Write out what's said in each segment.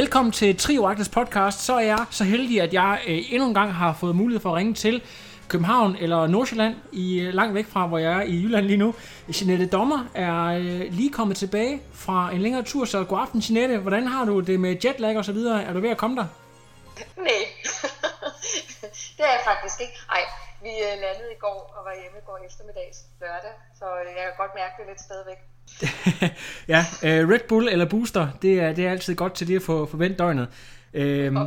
Velkommen til Trioagtes podcast. Så er jeg så heldig, at jeg øh, endnu en gang har fået mulighed for at ringe til København eller Nordsjælland, i, øh, langt væk fra, hvor jeg er i Jylland lige nu. Jeanette Dommer er øh, lige kommet tilbage fra en længere tur, så god aften Jeanette. Hvordan har du det med jetlag og så videre? Er du ved at komme der? Nej, det er jeg faktisk ikke. Ej, vi øh, landede i går og var hjemme i går eftermiddags lørdag, så øh, jeg kan godt mærke det lidt stadigvæk. ja, øh, Red Bull eller Booster, det er, det er altid godt til det at få forventet døgnet. Øhm,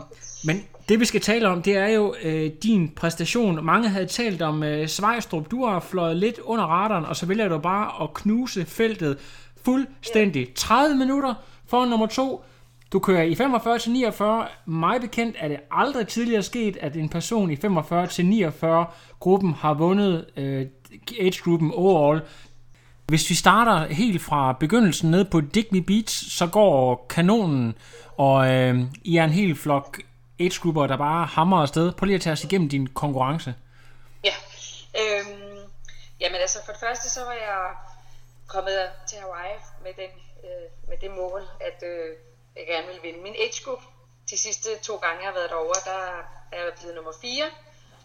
men det vi skal tale om, det er jo øh, din præstation. Mange havde talt om øh, Svejstrup. Du har fløjet lidt under radaren, og så vælger du bare at knuse feltet fuldstændig. 30 minutter for nummer to. Du kører i 45 til 49. Mig bekendt er det aldrig tidligere sket, at en person i 45 til 49 gruppen har vundet øh, age-gruppen overall. Hvis vi starter helt fra begyndelsen ned på Digby Beach, så går kanonen, og øh, I er en hel flok age-grupper, der bare hammer afsted. Prøv lige at tage os igennem din konkurrence. Ja, øhm, jamen altså for det første så var jeg kommet til Hawaii med, den, øh, med det mål, at øh, jeg gerne ville vinde min age group. De sidste to gange jeg har været derovre, der er jeg blevet nummer 4,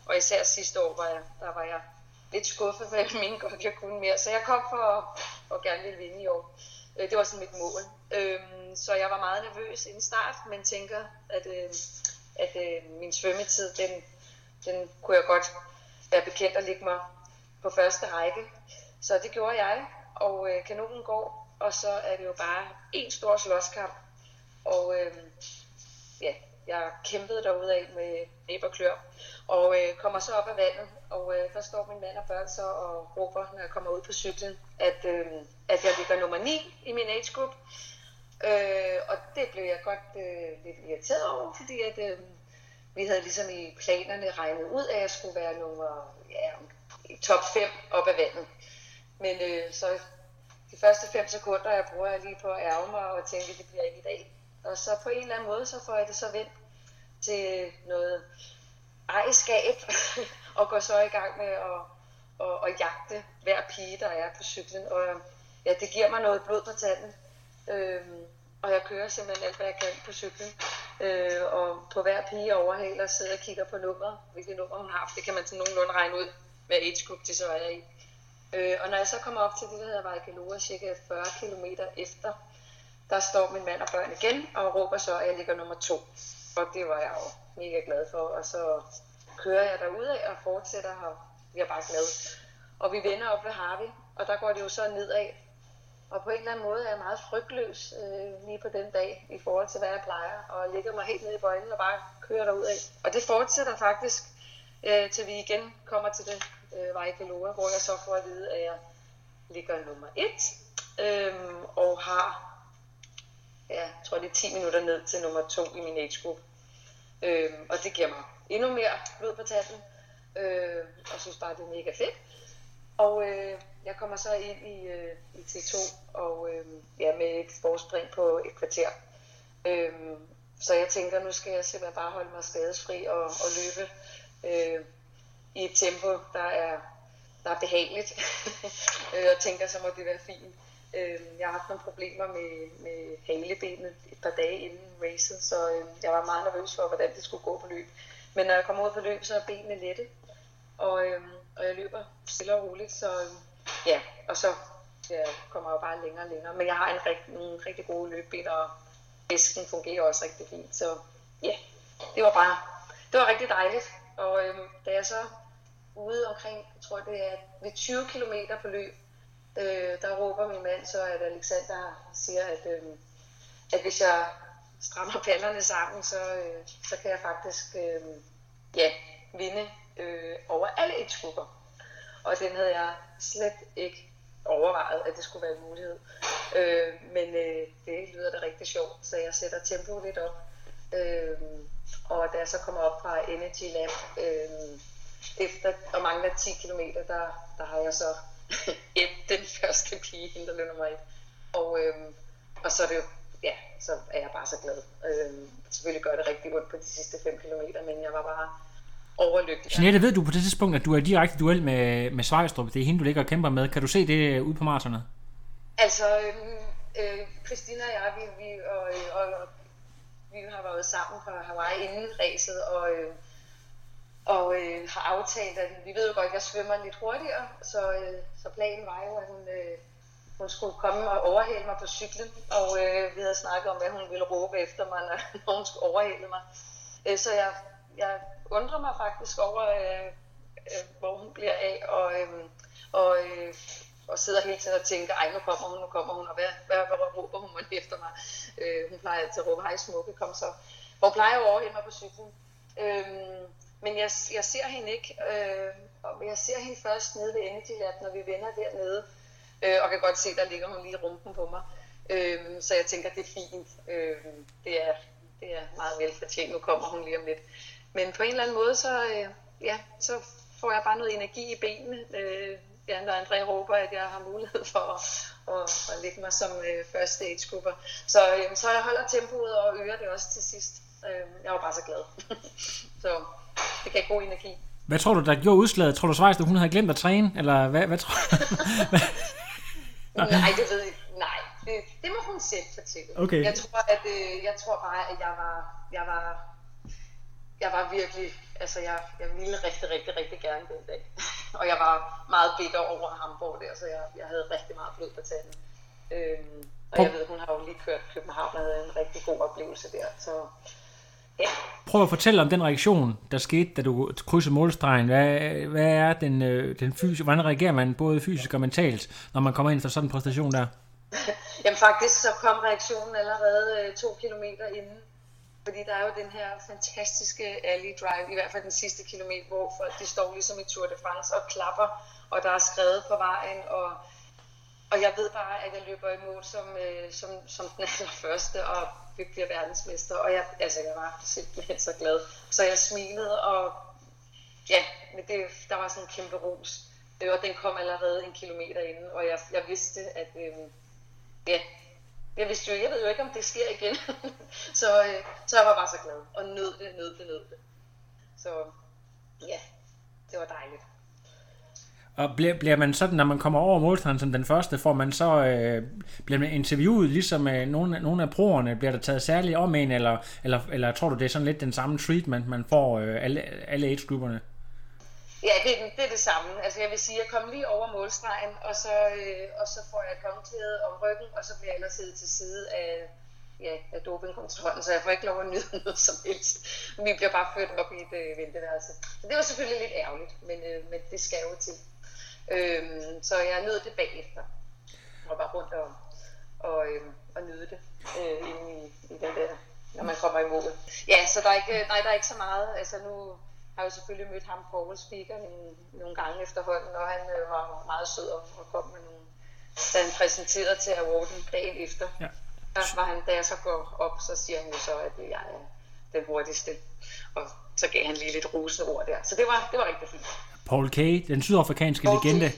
og især sidste år var jeg, der var jeg lidt skuffet, for jeg mente godt, jeg kunne mere. Så jeg kom for at, at gerne ville vinde i år. Øh, det var sådan mit mål. Øhm, så jeg var meget nervøs inden start, men tænker, at, øh, at øh, min svømmetid, den, den kunne jeg godt være bekendt at ligge mig på første række. Så det gjorde jeg, og øh, kanonen går, og så er det jo bare en stor slåskamp. Og øh, ja, jeg kæmpede derude af med næb og klør, og øh, kommer så op af vandet, og øh, der står min mand og børn så og råber, når jeg kommer ud på cyklen, at, øh, at jeg ligger nummer 9 i min age group. Øh, og det blev jeg godt øh, lidt irriteret over, fordi at, øh, vi havde ligesom i planerne regnet ud, at jeg skulle være nummer ja, top 5 op af vandet. Men øh, så de første 5 sekunder, jeg bruger jeg lige på at ærge mig og tænke, at det bliver ikke i dag. Og så på en eller anden måde, så får jeg det så vendt til noget ejerskab, og går så i gang med at, at, at jagte hver pige, der er på cyklen. Og ja, det giver mig noget blod på tanden. Øhm, og jeg kører simpelthen alt, hvad jeg kan på cyklen. Øh, og på hver pige overhaler sidder og kigger på nummeret, hvilket nummer hun har. Det kan man sådan nogenlunde regne ud, hvad age group det så er i. Øh, og når jeg så kommer op til det, der hedder Vejkalora, cirka 40 km efter, der står min mand og børn igen og råber så, at jeg ligger nummer to. Og det var jeg jo mega glad for. Og så kører jeg af og fortsætter og Vi er bare glad. Og vi vender op ved Harvey, og der går det jo så nedad. Og på en eller anden måde er jeg meget frygtløs øh, lige på den dag, i forhold til hvad jeg plejer. Og ligger mig helt ned i bøjlen og bare kører af. Og det fortsætter faktisk, øh, til vi igen kommer til det øh, Vejkalora, hvor jeg så får at vide, at jeg ligger nummer et. Øh, og har ja, jeg tror det er 10 minutter ned til nummer 2 i min age group. Øh, og det giver mig endnu mere blod på tassen, øh, og synes bare, det er mega fedt. Og øh, jeg kommer så ind i, øh, i T2 og øh, ja, med et forspring på et kvarter. Øh, så jeg tænker, nu skal jeg simpelthen bare holde mig skadesfri og, og løbe øh, i et tempo, der er, der er behageligt. Øh, og tænker, så må det være fint. Øh, jeg har haft nogle problemer med, med halebenet et par dage inden racet, så øh, jeg var meget nervøs for, hvordan det skulle gå på løb. Men når jeg kommer ud på løb, så er benene lette. Og øh, og jeg løber stille og roligt, så øhm, ja, og så ja, kommer jeg jo bare længere og længere. Men jeg har en rigt, nogle rigtig gode løbben, og væsken fungerer også rigtig fint, så ja, det var bare, det var rigtig dejligt. Og øhm, da jeg så ude omkring, jeg tror det er ved 20 km på løb, øh, der råber min mand så, at Alexander siger, at, øh, at hvis jeg strammer pallerne sammen, så, øh, så kan jeg faktisk øh, ja, vinde øh, over alle age-grupper. Og den havde jeg slet ikke overvejet, at det skulle være en mulighed. Øh, men øh, det lyder da rigtig sjovt, så jeg sætter tempoet lidt op. Øh, og da jeg så kommer op fra Energy Lab, øh, efter og mangler 10 km, der, der har jeg så den første pige, hende der løber mig Og, øhm, og så er det jo, ja, så er jeg bare så glad. Øhm, selvfølgelig gør det rigtig ondt på de sidste 5 km, men jeg var bare overlykkelig. Jeanette, ved du på det tidspunkt, at du er i direkte duel med, med Svejstrup? Det er hende, du ligger og kæmper med. Kan du se det ude på maratonet? Altså, øhm, øh, Christina og jeg, vi, vi, og, og, og, vi har været sammen fra Hawaii inden racet, og øh, og øh, har aftalt, at vi ved jo godt, at jeg svømmer lidt hurtigere, så, øh, så planen var jo, at hun, øh, hun skulle komme og overhale mig på cyklen, og øh, vi havde snakket om, at hun ville råbe efter mig, når, når hun skulle overhale mig. Øh, så jeg, jeg undrer mig faktisk over, øh, øh, hvor hun bliver af, og, øh, og, øh, og sidder hele tiden og tænker, ej nu kommer hun, nu kommer hun, og hvad, hvad, hvad, hvad råber hun mig efter mig? Øh, hun plejer altid at råbe, hej smukke, kom så. Hvor plejer jeg at overhale mig på cyklen. Øh, men jeg, jeg ser hende ikke, øh, og jeg ser hende først nede ved Energy Lab, når vi vender dernede, øh, og kan godt se, der ligger hun lige rumpen på mig. Øh, så jeg tænker, det er fint. Øh, det, er, det er meget velfortjent. Nu kommer hun lige om lidt. Men på en eller anden måde, så, øh, ja, så får jeg bare noget energi i benene. Øh, ja, når André råber, at jeg har mulighed for at, at, at lægge mig som øh, første age-grupper. Så, øh, så jeg holder tempoet og øger det også til sidst. Øh, jeg var bare så glad. så det gav god energi. Hvad tror du, der gjorde udslaget? Tror du, Svejs, hun havde glemt at træne? Eller hvad, hvad tror du? Nej, det ved jeg Nej, det, det må hun selv fortælle. Okay. Jeg tror, at, øh, jeg tror bare, at jeg var, jeg var, jeg var virkelig, altså jeg, jeg ville rigtig, rigtig, rigtig gerne den dag. Og jeg var meget bitter over Hamburg der, så jeg, jeg havde rigtig meget blod på tanden. Øhm, og jeg ved, hun har jo lige kørt København og havde en rigtig god oplevelse der, så Ja. Prøv at fortælle om den reaktion, der skete, da du krydsede målstregen. Hvad, hvad er den, øh, den fysiske, hvordan reagerer man både fysisk og mentalt, når man kommer ind for sådan en præstation der? Jamen faktisk så kom reaktionen allerede øh, to kilometer inden. Fordi der er jo den her fantastiske alley drive, i hvert fald den sidste kilometer, hvor folk de står ligesom i Tour de France og klapper, og der er skrevet på vejen, og, og jeg ved bare, at jeg løber i mål som, øh, som, som den allerførste, og vi bliver verdensmester, og jeg, altså, jeg var simpelthen så glad. Så jeg smilede, og ja, men det, der var sådan en kæmpe ros. Og den kom allerede en kilometer inden, og jeg, jeg vidste, at øh, ja, jeg vidste jo, jeg ved jo ikke, om det sker igen. så, øh, så jeg var bare så glad, og nød det, nød det, nød det. Så ja, det var dejligt. Og bliver, bliver man sådan, når man kommer over målstregen som den første, får man så øh, bliver man interviewet ligesom øh, nogle, nogle af proerne, bliver der taget særligt om en, eller, eller, eller tror du, det er sådan lidt den samme treatment, man får øh, alle, alle age-grupperne? Ja, det, det er det samme. Altså jeg vil sige, jeg kom lige over målstregen, og så, øh, og så får jeg kommenteret om ryggen, og så bliver jeg ellers siddet til side af, ja, af dopingkontrollen, så jeg får ikke lov at nyde noget som helst. Vi bliver bare ført op i et øh, venteværelse. Så det var selvfølgelig lidt ærgerligt, men, øh, men det skal jo til. Øhm, så jeg nød det bagefter, og var rundt og, og, øhm, og nyde det øh, inde i, i den der, når man kommer i mål. Ja, så der er ikke, nej, der er ikke så meget. Altså nu har jeg jo selvfølgelig mødt ham, Paul Speaker, nogle, gange efterhånden, og han øh, var meget sød og, og kom med nogle, da han præsenterede til awarden dagen efter. Ja. Der var han, da jeg så går op, så siger han jo så, at jeg er den hurtigste. Og så gav han lige lidt rosende ord der. Så det var, det var rigtig fint. Paul Kay, den sydafrikanske Paul legende.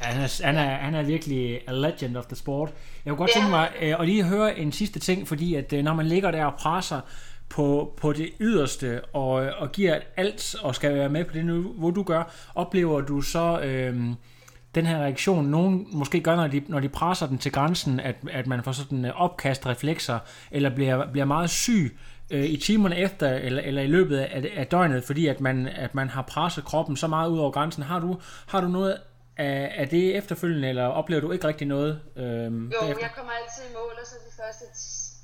Han, er, han, er, han er virkelig a legend of the sport. Jeg kunne godt tænke mig øh, at lige høre en sidste ting, fordi at øh, når man ligger der og presser på, på det yderste og, og giver alt og skal være med på det niveau, du gør, oplever du så øh, den her reaktion, nogen måske gør, når de, når de presser den til grænsen, at, at man får sådan opkast reflekser, eller bliver, bliver meget syg øh, i timerne efter, eller, eller i løbet af, af døgnet, fordi at man, at man har presset kroppen så meget ud over grænsen. Har du, har du noget af, af det efterfølgende, eller oplever du ikke rigtig noget? Øhm, jo, bagefter? jeg kommer altid i mål, og så de første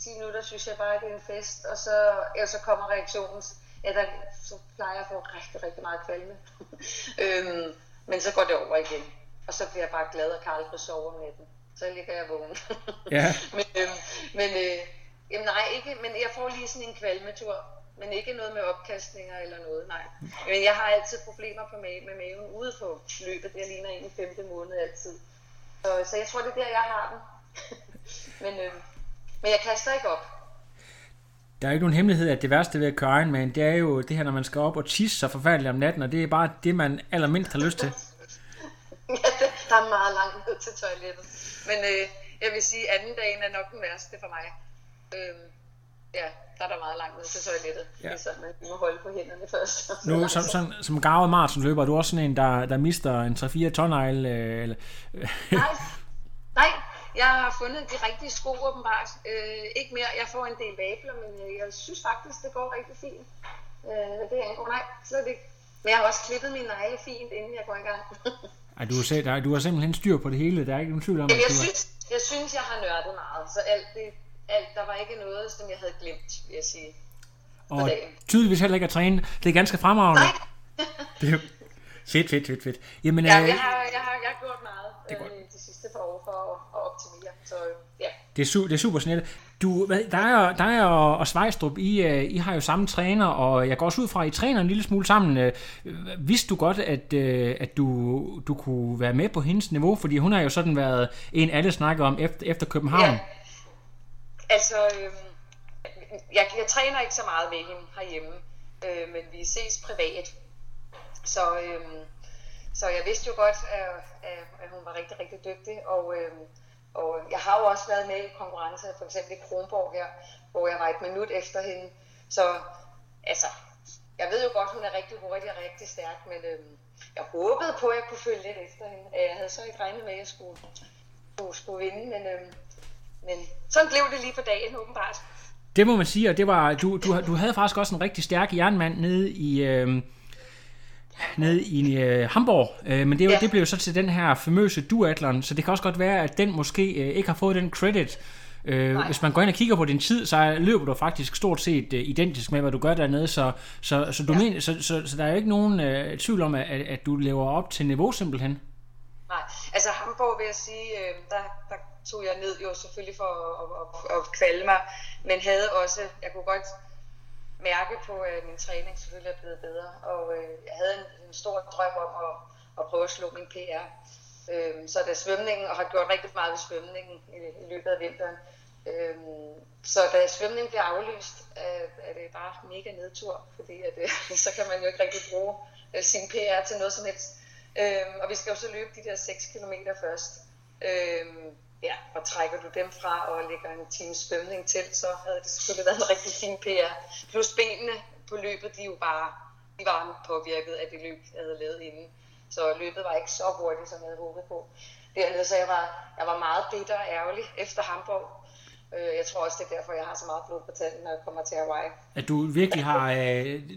10 minutter synes jeg bare, at det er en fest, og så, ja, så kommer reaktionen. Ja, der, så plejer jeg at få rigtig, rigtig meget kvalme. øhm, men så går det over igen, og så bliver jeg bare glad, og kan aldrig sove om natten. Så ligger jeg vågen. ja. men øhm, men øh, jamen nej, ikke, men jeg får lige sådan en kvalmetur, men ikke noget med opkastninger eller noget, nej. Men jeg har altid problemer på ma- med maven ude på løbet. Det ligner en i femte måned altid. Så, så jeg tror, det er der, jeg har den. men, øh, men jeg kaster ikke op. Der er ikke nogen hemmelighed, at det værste ved at køre Ironman, det er jo det her, når man skal op og tisse så forfærdeligt om natten, og det er bare det, man allermindst har lyst til. ja, det, der er meget langt ned til toilettet. Men øh, jeg vil sige, at anden dagen er nok den værste for mig. Øh, ja, der er der meget langt ned til toilettet. Ja. Det er sådan, at vi må holde på hænderne først. Nu, som, som, som gavet maratonløber, er du også sådan en, der, der mister en 3-4 tonnejl? Øh, eller... nej, nej, jeg har fundet de rigtige sko åbenbart. Øh, ikke mere, jeg får en del vabler, men øh, jeg synes faktisk, det går rigtig fint. Øh, det angår, nej, slet ikke. Men jeg har også klippet mine negle fint, inden jeg går i gang. Ej, du, har, du har simpelthen styr på det hele, der er ikke nogen tvivl om, Jamen, jeg, du synes, jeg synes, jeg har nørdet meget, så alt det, alt, der var ikke noget, som jeg havde glemt, vil jeg sige. Og tydeligvis heller ikke at træne. Det er ganske fremragende. Nej. det er fedt, fedt, fedt, fedt. Jamen, ja, øh, jeg, har, jeg, har, jeg har gjort meget det er. Øh, de sidste par år for at, at optimere, så ja. Det er, su- det er super snelt. Du, hvad, der er, der er og, og Svejstrup, I, uh, I har jo samme træner, og jeg går også ud fra, at I træner en lille smule sammen. Uh, vidste du godt, at, uh, at du, du kunne være med på hendes niveau? Fordi hun har jo sådan været en, alle snakker om efter, efter København. Ja. Altså, øh, jeg, jeg træner ikke så meget med hende herhjemme, øh, men vi ses privat. Så, øh, så jeg vidste jo godt, at, at, hun var rigtig, rigtig dygtig, og, øh, og jeg har jo også været med i konkurrencer, for eksempel i Kronborg her, hvor jeg var et minut efter hende. Så altså, jeg ved jo godt, hun er rigtig hurtig og rigtig stærk, men øh, jeg håbede på, at jeg kunne følge lidt efter hende. Jeg havde så ikke regnet med, at jeg skulle, skulle, skulle vinde, men, øh, men sådan blev det lige på dagen, åbenbart. Det må man sige, og det var, du, du, du havde faktisk også en rigtig stærk jernmand nede i, øh, nede i øh, Hamburg, øh, men det, ja. det blev jo så til den her famøse duatlon, så det kan også godt være, at den måske øh, ikke har fået den credit. Øh, hvis man går ind og kigger på din tid, så løber du faktisk stort set øh, identisk med, hvad du gør dernede, så, så, så, du ja. mener, så, så, så der er jo ikke nogen øh, tvivl om, at, at du lever op til niveau simpelthen. Nej, altså Hamburg vil jeg sige, øh, der, der tog jeg ned jo selvfølgelig for at, at, at, at mig, men havde også, jeg kunne godt mærke på, at min træning selvfølgelig er blevet bedre, og øh, jeg havde en, en stor drøm om at, at prøve at slå min PR. Øh, så da svømningen, og har gjort rigtig meget ved svømningen i, i løbet af vinteren, øh, så da svømningen bliver aflyst, er, er det bare mega nedtur, fordi at, øh, så kan man jo ikke rigtig bruge øh, sin PR til noget som helst. Øh, og vi skal jo så løbe de der 6 km først. Øhm, ja, og trækker du dem fra og lægger en times svømning til, så havde det selvfølgelig været en rigtig fin PR. Plus benene på løbet, de er jo bare, de var påvirket af det løb, jeg havde lavet inden. Så løbet var ikke så hurtigt, som jeg havde håbet på. Dernede, så jeg var, jeg var meget bitter og ærgerlig efter Hamburg. Øh, jeg tror også, det er derfor, jeg har så meget blod på tanden, når jeg kommer til Hawaii. At du virkelig har... Øh,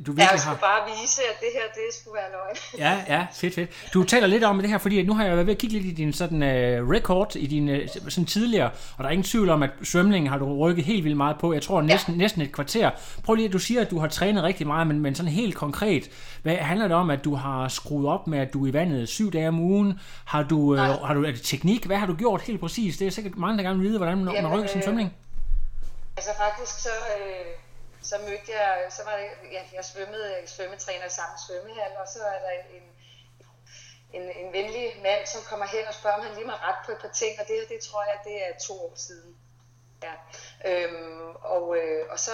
du virkelig jeg skulle har... bare vise, at det her, det skulle være løgn. ja, ja, fedt, fedt. Du taler lidt om det her, fordi nu har jeg været ved at kigge lidt i din sådan, uh, record, i din uh, sådan tidligere, og der er ingen tvivl om, at svømningen har du rykket helt vildt meget på. Jeg tror næsten, ja. næsten et kvarter. Prøv lige, at du siger, at du har trænet rigtig meget, men, men sådan helt konkret, hvad handler det om, at du har skruet op med, at du er i vandet syv dage om ugen? Har du, uh, har du er det teknik? Hvad har du gjort helt præcis? Det er sikkert mange, der gerne vil vide, hvordan man, man rykker sin svømning. Altså faktisk så, øh, så mødte jeg, så var det, ja, jeg svømmede, jeg svømmetræner i samme svømmehal, og så er der en, en, en, en venlig mand, som kommer hen og spørger, om han lige må ret på et par ting, og det her, det tror jeg, det er to år siden. Ja. Øhm, og, øh, og så,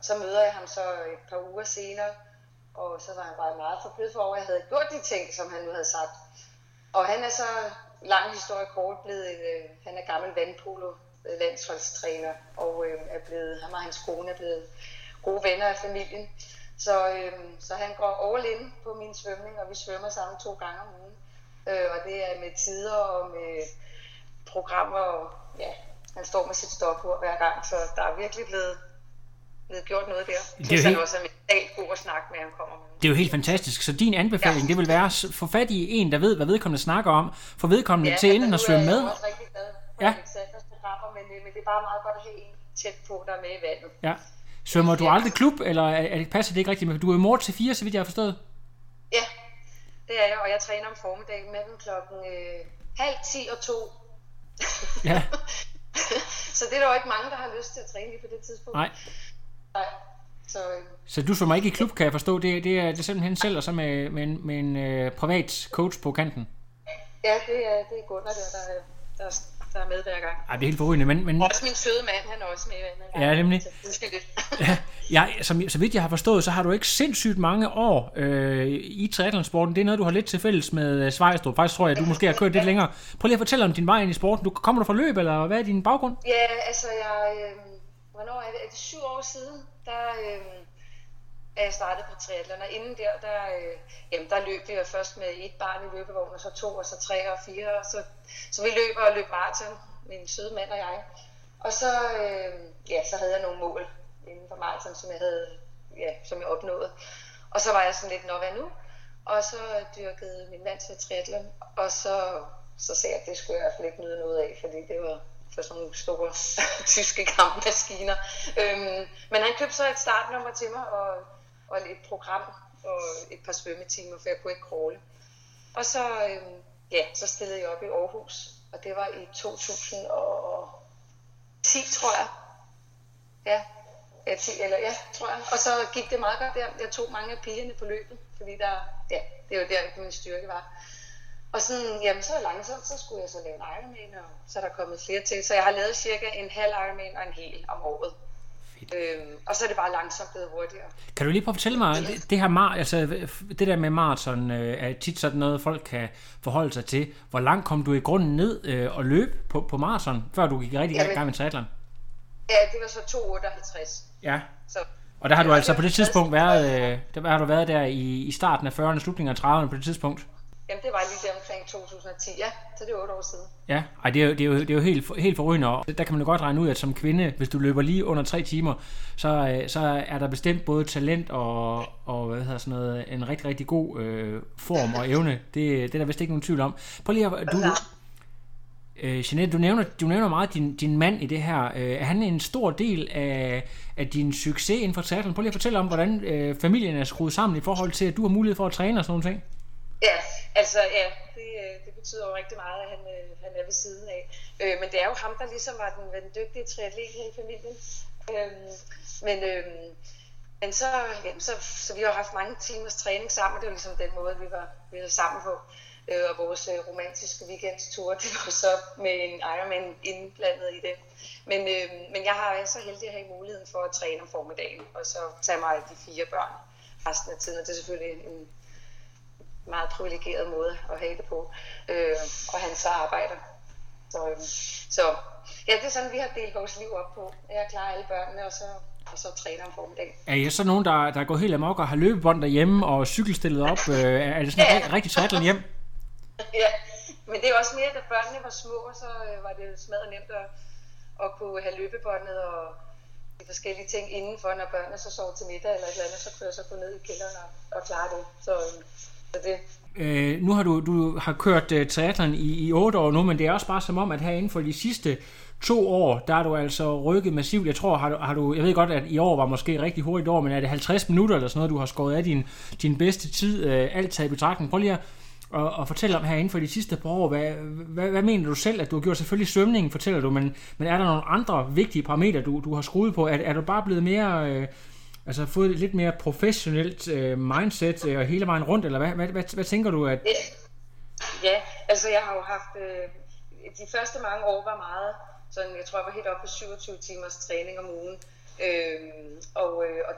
så møder jeg ham så et par uger senere, og så var han bare meget forblødt for, at jeg havde gjort de ting, som han nu havde sagt. Og han er så, lang historie kort, blevet, øh, han er gammel vandpolo landsholdstræner, og øh, er blevet, ham og hans kone er blevet gode venner af familien. Så, øh, så han går all in på min svømning, og vi svømmer sammen to gange om ugen. Øh, og det er med tider og med programmer, og ja, han står med sit stopur hver gang, så der er virkelig blevet, gjort noget der. Det er jo helt- også mentalt god at snakke med, han kommer med. Det er jo helt fantastisk. Så din anbefaling, Ja. det vil være at få fat i en, der ved, hvad vedkommende snakker om. Få vedkommende ja, til enten at svømme med. Jeg er også rigtig glad for Ja. ja. Men, øh, men det er bare meget godt at have en tæt på, der er med i vandet. Ja. Svømmer du aldrig klub, eller er, det, passer det ikke rigtigt med? Du er mor til fire, så vidt jeg har forstået. Ja, det er jeg, og jeg træner om formiddagen mellem klokken øh, halv ti og to. Ja. så det er der jo ikke mange, der har lyst til at træne lige på det tidspunkt. Nej. Nej. Så øh, Så du svømmer ikke i klub, kan jeg forstå. Det, det, er, det er simpelthen selv, og så med, med, en, med en øh, privat coach på kanten. ja, det er, det er Gunnar der, der, er- der, er- der er med hver gang. Ej, det er helt forrygende, men, men Også min søde mand, han er også med. i vandet. Ja, nemlig. Så ja, som, så vidt jeg har forstået, så har du ikke sindssygt mange år øh, i triathlonsporten. Det er noget, du har lidt til fælles med øh, Svejstrup. Faktisk tror jeg, at du måske har kørt lidt længere. Prøv lige at fortælle om din vej ind i sporten. Du, kommer du fra løb, eller hvad er din baggrund? Ja, altså jeg, øh, hvornår er det? Er det syv år siden, der øh, er jeg startede på triathlon, og inden der, der, øh, jamen, der løb jeg først med et barn i løbevognen, og så to, og så tre og fire, og så, så vi løb og løb maraton, min søde mand og jeg. Og så, øh, ja, så havde jeg nogle mål inden for maraton, som jeg havde, ja, som jeg opnåede. Og så var jeg sådan lidt, nå hvad nu? Og så dyrkede min mand til triathlon, og så, så sagde jeg, at det skulle jeg i hvert fald ikke nyde noget af, fordi det var for sådan nogle store tyske kampmaskiner. Øhm, men han købte så et startnummer til mig, og, og et program, og et par svømmetimer, for jeg kunne ikke crawle. Og så, øh, ja, så stillede jeg op i Aarhus, og det var i 2010, tror jeg. Ja, ja, 10, eller ja, tror jeg. Og så gik det meget godt der. Jeg tog mange af pigerne på løbet, fordi der, ja, det var der, min styrke var. Og sådan, jamen så langsomt, så skulle jeg så lave en Ironman, og så er der kommet flere til. Så jeg har lavet cirka en halv Ironman og en hel om året. Øhm, og så er det bare langsomt blevet hurtigere. Kan du lige prøve at fortælle mig, det, det her mar, altså det der med maraton øh, er tit sådan noget, folk kan forholde sig til. Hvor langt kom du i grunden ned øh, og løb på, på maraton, før du gik rigtig i Jamen- gang med triathlon? Ja, det var så 2,58. Ja. Så Og der har du altså på det tidspunkt været, øh, der har du været der i, i starten af 40'erne, slutningen af 30'erne på det tidspunkt. Jamen, det var lige der omkring 2010, ja. Så det er 8 år siden. Ja, ej, det er jo, det er jo, det er jo helt, helt forrygende, og der kan man jo godt regne ud, at som kvinde, hvis du løber lige under tre timer, så, øh, så er der bestemt både talent og, og hvad hedder sådan noget, en rigtig, rigtig god øh, form og evne. Det, det er der vist ikke nogen tvivl om. Prøv lige at, du, du, øh, Jeanette, du nævner, du nævner meget din, din mand i det her. Øh, er han en stor del af, af din succes inden for triathlon? Prøv lige at fortælle om, hvordan øh, familien er skruet sammen i forhold til, at du har mulighed for at træne og sådan nogle ting. Ja, altså ja, det, øh, det betyder jo rigtig meget, at han, øh, han er ved siden af. Øh, men det er jo ham, der ligesom var den, den dygtige triatlet i familien. Øh, men, øh, men så, jamen, så, så vi har jo haft mange timers træning sammen, og det var ligesom den måde, vi var, vi var sammen på. Øh, og vores øh, romantiske weekendtur, det var så med en Ironman indblandet i det. Men, øh, men jeg har været så heldig at have muligheden for at træne om formiddagen, og så tage mig af de fire børn resten af tiden. Og det er selvfølgelig en meget privilegeret måde at have det på. Øh, og han så arbejder. Så, øh, så ja, det er sådan, vi har delt vores liv op på. Jeg klarer alle børnene, og så, og så træner om formiddagen. Er I så nogen, der, der går helt amok og har løbebånd derhjemme og cykelstillet op? Øh, er det sådan Ja. rigtig triathlon hjem? ja, men det er også mere, da børnene var små, så øh, var det smadret nemt at, at kunne have løbebåndet og de forskellige ting indenfor, når børnene så sov til middag eller et eller andet, så kunne jeg så gå ned i kælderen og, og klare det. Så, øh, det, Øh, nu har du, du har kørt øh, uh, teateren i, i 8 år nu, men det er også bare som om, at her inden for de sidste to år, der er du altså rykket massivt. Jeg tror, har du, har du, jeg ved godt, at i år var måske rigtig hurtigt år, men er det 50 minutter eller sådan noget, du har skåret af din, din bedste tid, uh, alt taget i betragtning? Prøv lige at, og, og fortælle om her inden for de sidste par år, hvad, hvad, hvad mener du selv, at du har gjort? Selvfølgelig svømningen, fortæller du, men, men er der nogle andre vigtige parametre, du, du har skruet på? Er, er du bare blevet mere... Øh, Altså fået et lidt mere professionelt øh, mindset øh, hele vejen rundt, eller hvad, hvad, hvad, hvad tænker du, at... Ja, altså jeg har jo haft, øh, de første mange år var meget, sådan, jeg tror jeg var helt oppe på 27 timers træning om ugen, øh, og, øh, og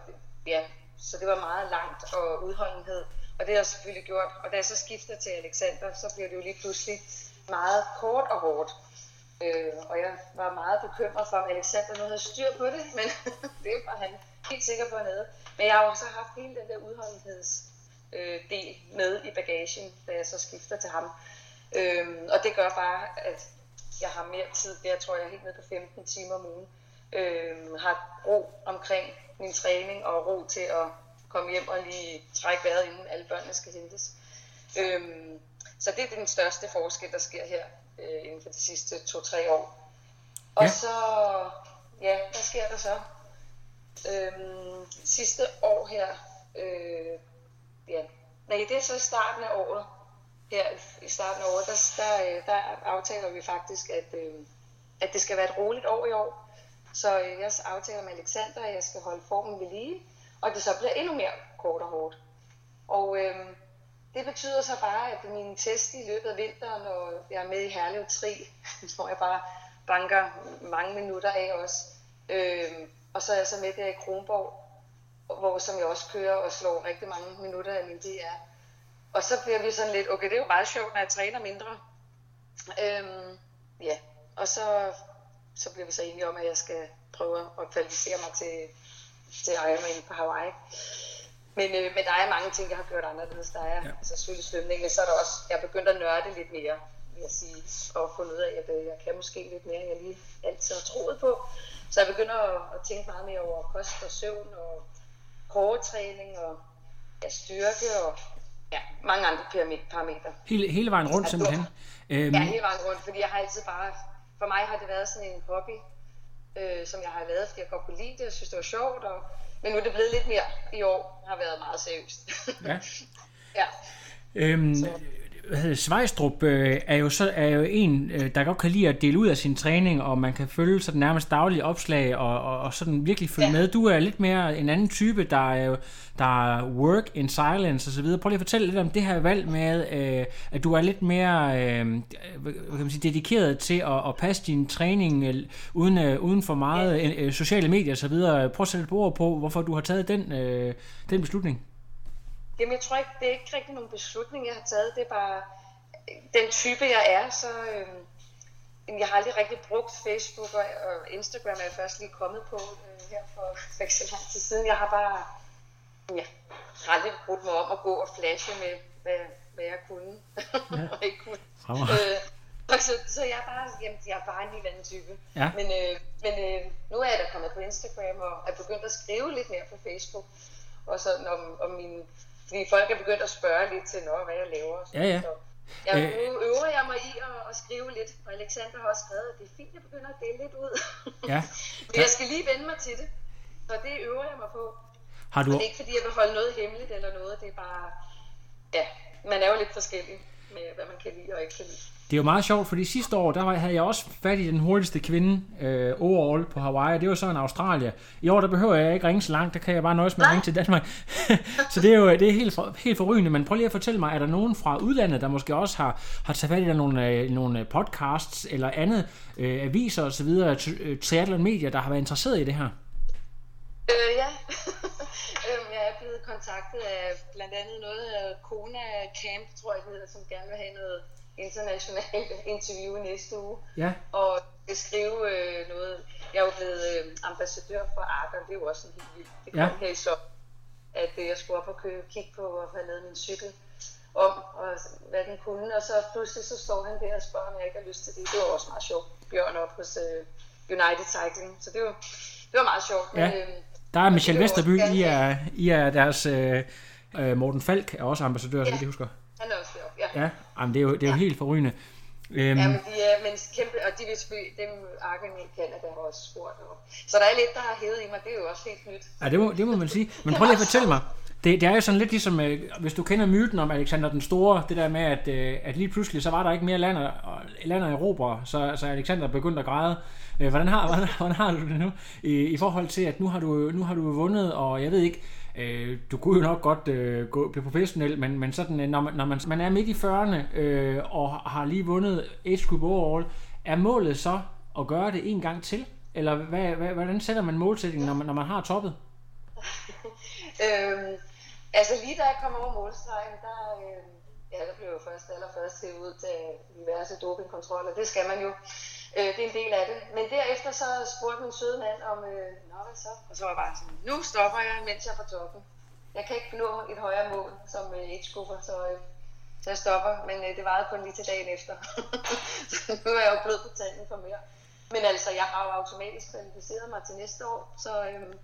ja, så det var meget langt og udholdenhed, og det har jeg selvfølgelig gjort, og da jeg så skifter til Alexander, så bliver det jo lige pludselig meget kort og hårdt. Øh, og jeg var meget bekymret for, om Alexander nu havde styr på det, men det var han helt sikker på nede. Men jeg har også haft hele den der udholdenheds øh, del med i bagagen, da jeg så skifter til ham. Øh, og det gør bare, at jeg har mere tid. Jeg tror, jeg er helt nede på 15 timer om ugen. øh, har ro omkring min træning og ro til at komme hjem og lige trække vejret, inden alle børnene skal hentes. Øh, så det er den største forskel, der sker her øh, inden for de sidste to-tre år. Og Ja. så, ja, hvad sker der så? Øhm, sidste år her, øh, ja, nej, det er så i starten af året. Her i starten af året, der, der, øh, der aftaler vi faktisk, at, øh, at det skal være et roligt år i år. Så øh, jeg aftaler med Alexander, at jeg skal holde formen ved lige, og det så bliver endnu mere kort og hårdt. Og øh, det betyder så bare, at min test i løbet af vinteren, når jeg er med i Herlev Tri, hvor jeg bare banker mange minutter af også. Øh, og så er jeg så med der i Kronborg, hvor som jeg også kører og slår rigtig mange minutter af min DR. Og så bliver vi sådan lidt, okay, det er jo meget sjovt, når jeg træner mindre. Øhm, ja, og så, så bliver vi så enige om, at jeg skal prøve at kvalificere mig til, til Ironman på Hawaii. Men, øh, men der er mange ting, jeg har gjort anderledes. Der er ja. altså selvfølgelig svømning, men så er der også, jeg er begyndt at nørde lidt mere, vil jeg sige, og fundet ud af, at øh, jeg kan måske lidt mere, end jeg lige altid har troet på. Så jeg begynder at, at tænke meget mere over kost og søvn og hårdtræning og ja, styrke og ja, mange andre parametre. Hele, hele vejen rundt simpelthen. Øhm, Ja, hele vejen rundt, fordi jeg har altid bare, for mig har det været sådan en hobby, øh, som jeg har lavet, fordi jeg godt kunne lide det, og synes det var sjovt, og, men nu er det blevet lidt mere i år, har været meget seriøst. Ja. ja. Øhm, hvad hedder Svejstrup øh, er, jo så, er jo en, øh, der godt kan lide at dele ud af sin træning, og man kan følge sådan nærmest daglige opslag, og, og, og sådan virkelig følge ja. Med. Du er lidt mere en anden type, der er, der er work in silence osv. Prøv lige at fortælle lidt om det her valg med, øh, at du er lidt mere øh, hvad kan man sige, dedikeret til at, at passe din træning øh, uden, øh, uden for meget øh, øh, sociale medier osv. Prøv at sætte et ord på, hvorfor du har taget den, øh, den beslutning. Jamen, jeg tror ikke, det er ikke rigtig nogen beslutning, jeg har taget. Det er bare øh, den type, jeg er. Så øh, jeg har aldrig rigtig brugt Facebook og, og Instagram, er jeg først lige kommet på øh, her for, for ikke så lang tid siden. Jeg har bare ja, aldrig brugt mig om at gå og flashe med, hvad, hvad jeg kunne ja. og ikke kunne. Øh, og så, så jeg er bare, jamen, jeg er bare en helt anden type. Ja. Men, øh, men øh, nu er jeg da kommet på Instagram og er begyndt at skrive lidt mere på Facebook. Og sådan om, om min, fordi folk er begyndt at spørge lidt til, Nå, hvad jeg laver. sådan. Ja, ja. Så, ja, Øh. nu øver jeg mig i at, at skrive lidt, og Alexander har også skrevet, at det er fint, at jeg begynder at dele lidt ud. Ja. Men jeg skal lige vende mig til det, så det øver jeg mig på. Har du, Og det er ikke fordi, jeg vil holde noget hemmeligt eller noget, det er bare, ja, man er jo lidt forskellig med, hvad man kan lide og ikke kan lide. Det er jo meget sjovt, fordi sidste år, der var- havde jeg også fat i den hurtigste kvinde øh, overall på Hawaii. Det var så en Australier. I år, der behøver jeg ikke ringe så langt. Der kan jeg bare nøjes med at ringe til Danmark. så det er jo det er helt, for, helt forrygende. Men prøv lige at fortælle mig, er der nogen fra udlandet, der måske også har, har taget fat i nogle, øh, nogle podcasts eller andet, øh, aviser osv., øh, triathlon medier, der har været interesseret i det her? Øh, ja. øhm, jeg er blevet kontaktet af blandt andet noget af Kona Camp, tror jeg det hedder, som gerne vil have noget internationalt interview næste uge. Ja. Og skrive øh, noget. Jeg er jo blevet øh, ambassadør for Argon, det er jo også sådan helt vildt. Det kom Ja. her i sommer, at øh, jeg skulle op og købe, kigge på og have lavet min cykel om, og hvad den kunne. Og så pludselig så står han der og spørger, om jeg ikke har lyst til det. Det var også meget sjovt. Bjørn op hos øh, United Cycling. Så det var, det var meget sjovt. Ja. Men, øh, Der er og jeg Vesterby, I er, I er deres... Øh, øh, Morten Falk er også ambassadør, så Ja. vidt jeg husker. Han er også deroppe, ja. Ja, jamen, det er jo, det er jo helt forrygende. Øhm, Ja, men de er men kæmpe, og de vil selvfølgelig, dem Argon i Canada har også spurgt. Og, så der er lidt, der har hævet i mig, det er jo også helt nyt. Ja, det må, det må man sige. Men prøv lige at fortælle mig. Det, det er jo sådan lidt ligesom, øh, hvis du kender myten om Alexander den Store, det der med, at, øh, at lige pludselig, så var der ikke mere land at, land at erobre, så, så Alexander begyndte at græde. Øh, hvordan, har, hvordan, hvordan har du det nu? I, I forhold til, at nu har du, nu har du vundet, og jeg ved ikke, øh, du kunne jo nok godt øh, gå, blive professionel, men, men sådan, øh, når, man, når man, man er midt i 40'erne øh, og har lige vundet Age Group Overall, er målet så at gøre det en gang til? Eller hvad, hvad, hvordan sætter man målsætningen, når man, når man har toppet? Øhm, altså lige da jeg kom over målstregen, der, øh, ja, der blev jeg jo først allerførst hævet ud til diverse dopingkontroller. Det skal man jo. Øh, det er en del af det. Men derefter så spurgte min søde mand om, øh, nå hvad så? Og så var jeg bare sådan, nu stopper jeg, mens jeg er på toppen. Jeg kan ikke nå et højere mål som øh, age så, øh, så jeg stopper. Men øh, det varede kun lige til dagen efter. så nu er jeg jo blød på tanden for mere. Men altså, jeg har jo automatisk kvalificeret mig til næste år, så, øh,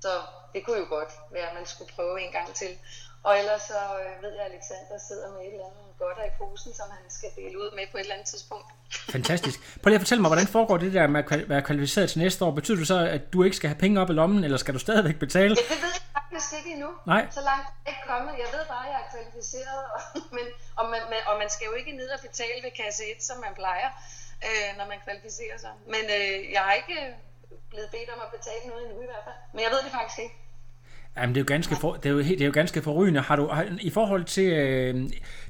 så det kunne jo godt være, at man skulle prøve en gang til. Og ellers så øh, ved jeg, at Alexander sidder med et eller andet godt i posen, som han skal dele ud med på et eller andet tidspunkt. Fantastisk. Prøv lige at fortælle mig, hvordan foregår det der med at være kvalificeret til næste år? Betyder det så, at du ikke skal have penge op i lommen, eller skal du stadigvæk betale? Ja, det ved jeg faktisk ikke endnu. Nej. Så langt er jeg ikke kommet. Jeg ved bare, at jeg er kvalificeret, og, men, og, man, man, og man skal jo ikke ned og betale ved kasse 1, som man plejer, øh, når man kvalificerer sig. Men øh, jeg har ikke blevet bedt om at betale noget endnu i hvert fald. Men jeg ved det faktisk ikke. Jamen, det er jo ganske, for, det er jo, det er jo ganske forrygende. Har du, har, I forhold til, øh,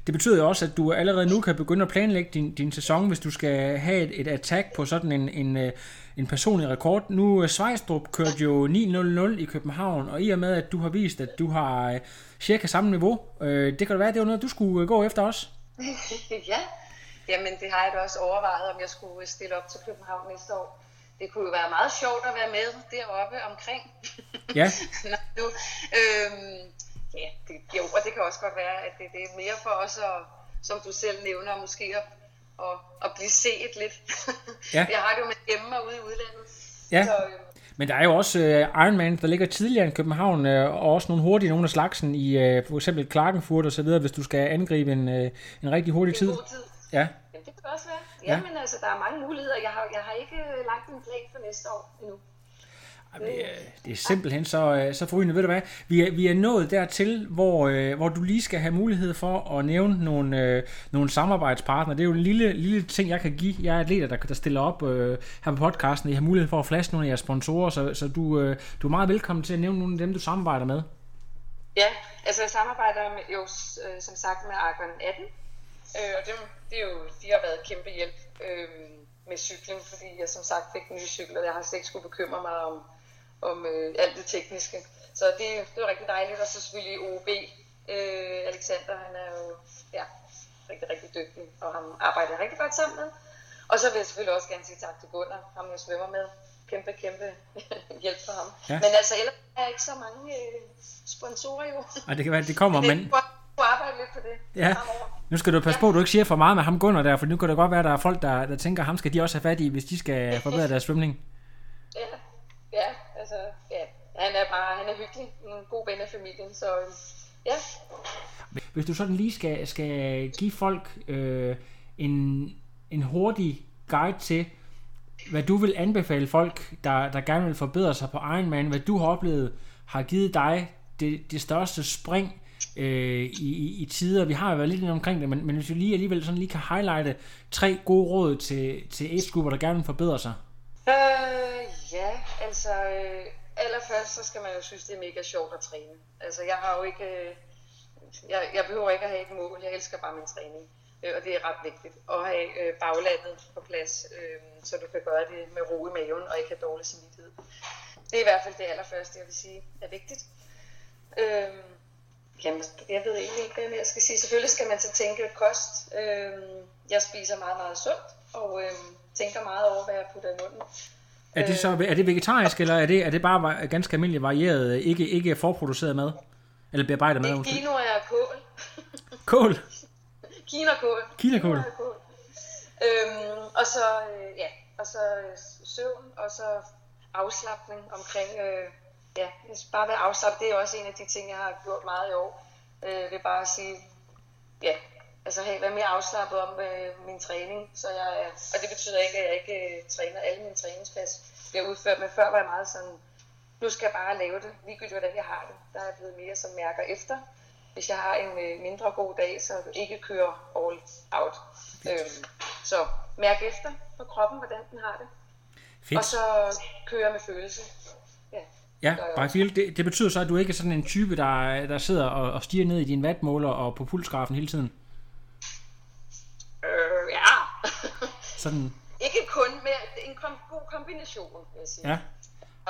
det betyder jo også, at du allerede nu kan begynde at planlægge din, din sæson, hvis du skal have et, et attack på sådan en, en, øh, en personlig rekord. Nu øh, Svejstrup kørte jo 9.00 i København, og i og med, at du har vist, at du har øh, cirka samme niveau, øh, det kan det være, at det var noget, du skulle gå efter også? ja, jamen det har jeg da også overvejet, om jeg skulle stille op til København næste år det kunne jo være meget sjovt at være med deroppe omkring. Ja. nu, øhm, ja, det, jo, og det kan også godt være, at det, det er mere for os, at, som du selv nævner, måske at, at, at blive set lidt. Ja. jeg har det jo med hjemme og ude i udlandet. Ja. Så, øhm, men der er jo også uh, Ironman, der ligger tidligere end København, uh, og også nogle hurtige, nogle af slagsen i uh, for eksempel Klagenfurt og så videre, hvis du skal angribe en, uh, en rigtig hurtig tid. en god tid. Ja. Jamen, det kan også være. Jamen, ja. altså, der er mange muligheder. Jeg har, jeg har ikke lagt en plan for næste år endnu. Det er, det er simpelthen så, så forrygende. Ved du hvad? Vi er, vi er nået dertil, hvor, hvor du lige skal have mulighed for at nævne nogle, nogle samarbejdspartnere. Det er jo en lille, lille ting, jeg kan give. Jeg er atleter, der, der stiller op øh, her på podcasten. I har mulighed for at flaske nogle af jeres sponsorer, så, så du, øh, du er meget velkommen til at nævne nogle af dem, du samarbejder med. Ja, altså jeg samarbejder med, jo øh, som sagt med Argon 18, øh, og det, det er jo, de har været kæmpe hjælp øh, med cykling, fordi jeg som sagt fik nye cykler, jeg har slet ikke skulle bekymre mig om, om øh, alt det tekniske. Så det, det var rigtig dejligt, og så selvfølgelig OB, øh, Alexander, han er jo ja, rigtig, rigtig dygtig, og han arbejder rigtig godt sammen med. Og så vil jeg selvfølgelig også gerne sige tak til Gunnar, ham jeg svømmer med. Kæmpe, kæmpe hjælp for ham. Ja. Men altså, ellers er ikke så mange øh, sponsorer jo. Ej, det kan være, det kommer, men... Det arbejde lidt på det. Ja. Nu skal du passe ja. på, at du ikke siger for meget med ham Gunnar der, for nu kan det godt være, at der er folk, der, der tænker, at ham skal de også have fat i, hvis de skal forbedre deres svømning. Ja, ja, altså, ja. Han er bare, han er hyggelig, en god ven af familien, så ja. Hvis du sådan lige skal, skal give folk øh, en, en hurtig guide til, hvad du vil anbefale folk, der, der gerne vil forbedre sig på Ironman, hvad du har oplevet, har givet dig det, det største spring øh, i, i, i tider. Vi har jo været lidt omkring det, men, men hvis vi lige alligevel sådan lige kan highlighte tre gode råd til, til age-grupper, der gerne vil forbedre sig. Øh, ja, altså øh, allerførst så skal man jo synes, det er mega sjovt at træne. Altså jeg har jo ikke, øh, jeg, jeg behøver ikke at have et mål, jeg elsker bare min træning. Øh, og det er ret vigtigt at have øh, baglandet på plads, øh, så du kan gøre det med ro i maven og ikke have dårlig samvittighed. Det er i hvert fald det allerførste, jeg vil sige er vigtigt. Øh, jamen, jeg ved egentlig ikke, hvad jeg skal sige. Selvfølgelig skal man så tænke kost. Øh, jeg spiser meget, meget sundt, og øh, tænker meget over, hvad jeg putter i munden. Er det så er det vegetarisk, eller er det, er det bare ganske almindeligt varieret, ikke, ikke forproduceret mad? Eller bearbejdet mad? Det er og kål. kål? Kinakål. Kinakål. Øhm, og så, øh, ja, og så øh, søvn, og så afslappning omkring, øh, ja, bare være afslappet, det er også en af de ting, jeg har gjort meget i år. Øh, vil bare sige, ja, altså have, være mere afslappet om øh, min træning, så jeg, og det betyder ikke, at jeg ikke øh, træner alle mine træningspas bliver udført, men før var jeg meget sådan, nu skal jeg bare lave det, ligegyldigt hvordan jeg har det. Der er jeg blevet mere som mærker efter, hvis jeg har en øh, mindre god dag, så ikke køre all out. Øhm, så mærk efter på kroppen, hvordan den har det. Fedt. Og så køre med følelse. Ja, ja bare feel, det, det betyder så, at du ikke er sådan en type, der, der sidder og, og stiger ned i din vatmåler og på pulsgrafen hele tiden? Øh, ja. sådan. Ikke kun, men en kom, god kombination, vil jeg sige. Ja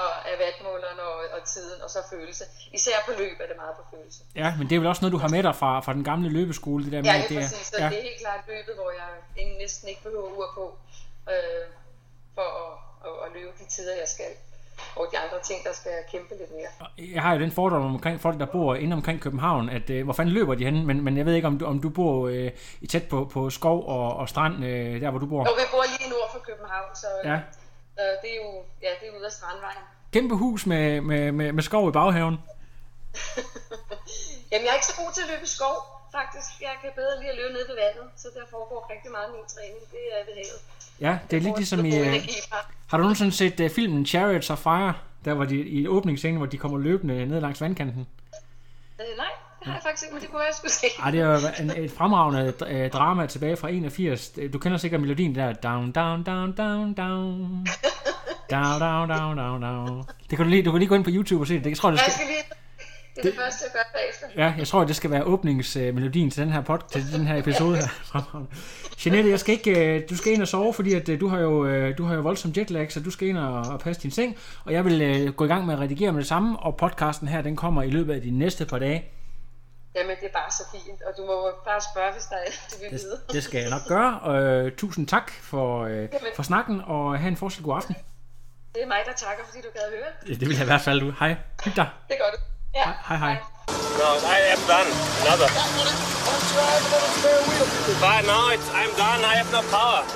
og af vatmåleren og, og tiden, og så følelse. Især på løb er det meget på følelse. Ja, men det er vel også noget, du har med dig fra, fra den gamle løbeskole, det der med, ja, det er præcis. Så ja. det er helt klart løbet, hvor jeg næsten ikke behøver ur på, øh, for at, at, at løbe de tider, jeg skal. Over de andre ting, der skal kæmpe lidt mere. Jeg har jo den fordom omkring folk, der bor inde omkring København, at øh, hvor fanden løber de hen? Men, men jeg ved ikke, om du, om du bor øh, i tæt på, på skov og, og strand, øh, der hvor du bor. Og vi bor lige nord for København, så Ja. øh, det er jo ja, det er ude af Strandvejen. Kæmpe hus med, med, med, med skov i baghaven. Jamen, jeg er ikke så god til at løbe i skov, faktisk. Jeg kan bedre lide at løbe nede ved vandet, så der foregår rigtig meget af min træning. Det er ved havet. Ja, det er lidt ligesom i... Har du nogensinde set øh, filmen Chariots of Fire? Der var de i åbningsscenen, hvor de kommer løbende ned langs vandkanten. Øh, nej, det har jeg faktisk ikke, men det kunne jeg skulle se. Ej, det er en, et fremragende øh, drama tilbage fra 81. Du kender sikkert melodien der. Down, down, down, down, down. Down, down, down, down, down. Det kan du lige, du kan lige gå ind på YouTube og se det. Jeg tror, det Jeg skal, skal lige... Det er det, første, jeg gør bagefter. ja, jeg tror, det skal være åbningsmelodien til den her pod, til den her episode her. Fremragende. Jeanette, jeg skal ikke, øh, du skal ind og sove, fordi at, øh, du, har jo, øh, du har jo voldsom jetlag, så du skal ind og, passe din seng. Og jeg vil gå i gang med at redigere med det samme, og podcasten her, den kommer i løbet af de næste par dage. Jamen, det er bare så fint, og du må bare spørge, hvis der er, du vil Det, vide. det skal jeg nok gøre. Og, øh, tusind tak for, øh, for snakken, og have en fortsat god aften. Det er mig, der takker, fordi du gad høre. Det vil jeg i hvert fald. du. Hej. Hyg dig. Det gør du. Hi, Hej, hej. No, I am done. Another. But no, it's, I'm done. I have no power.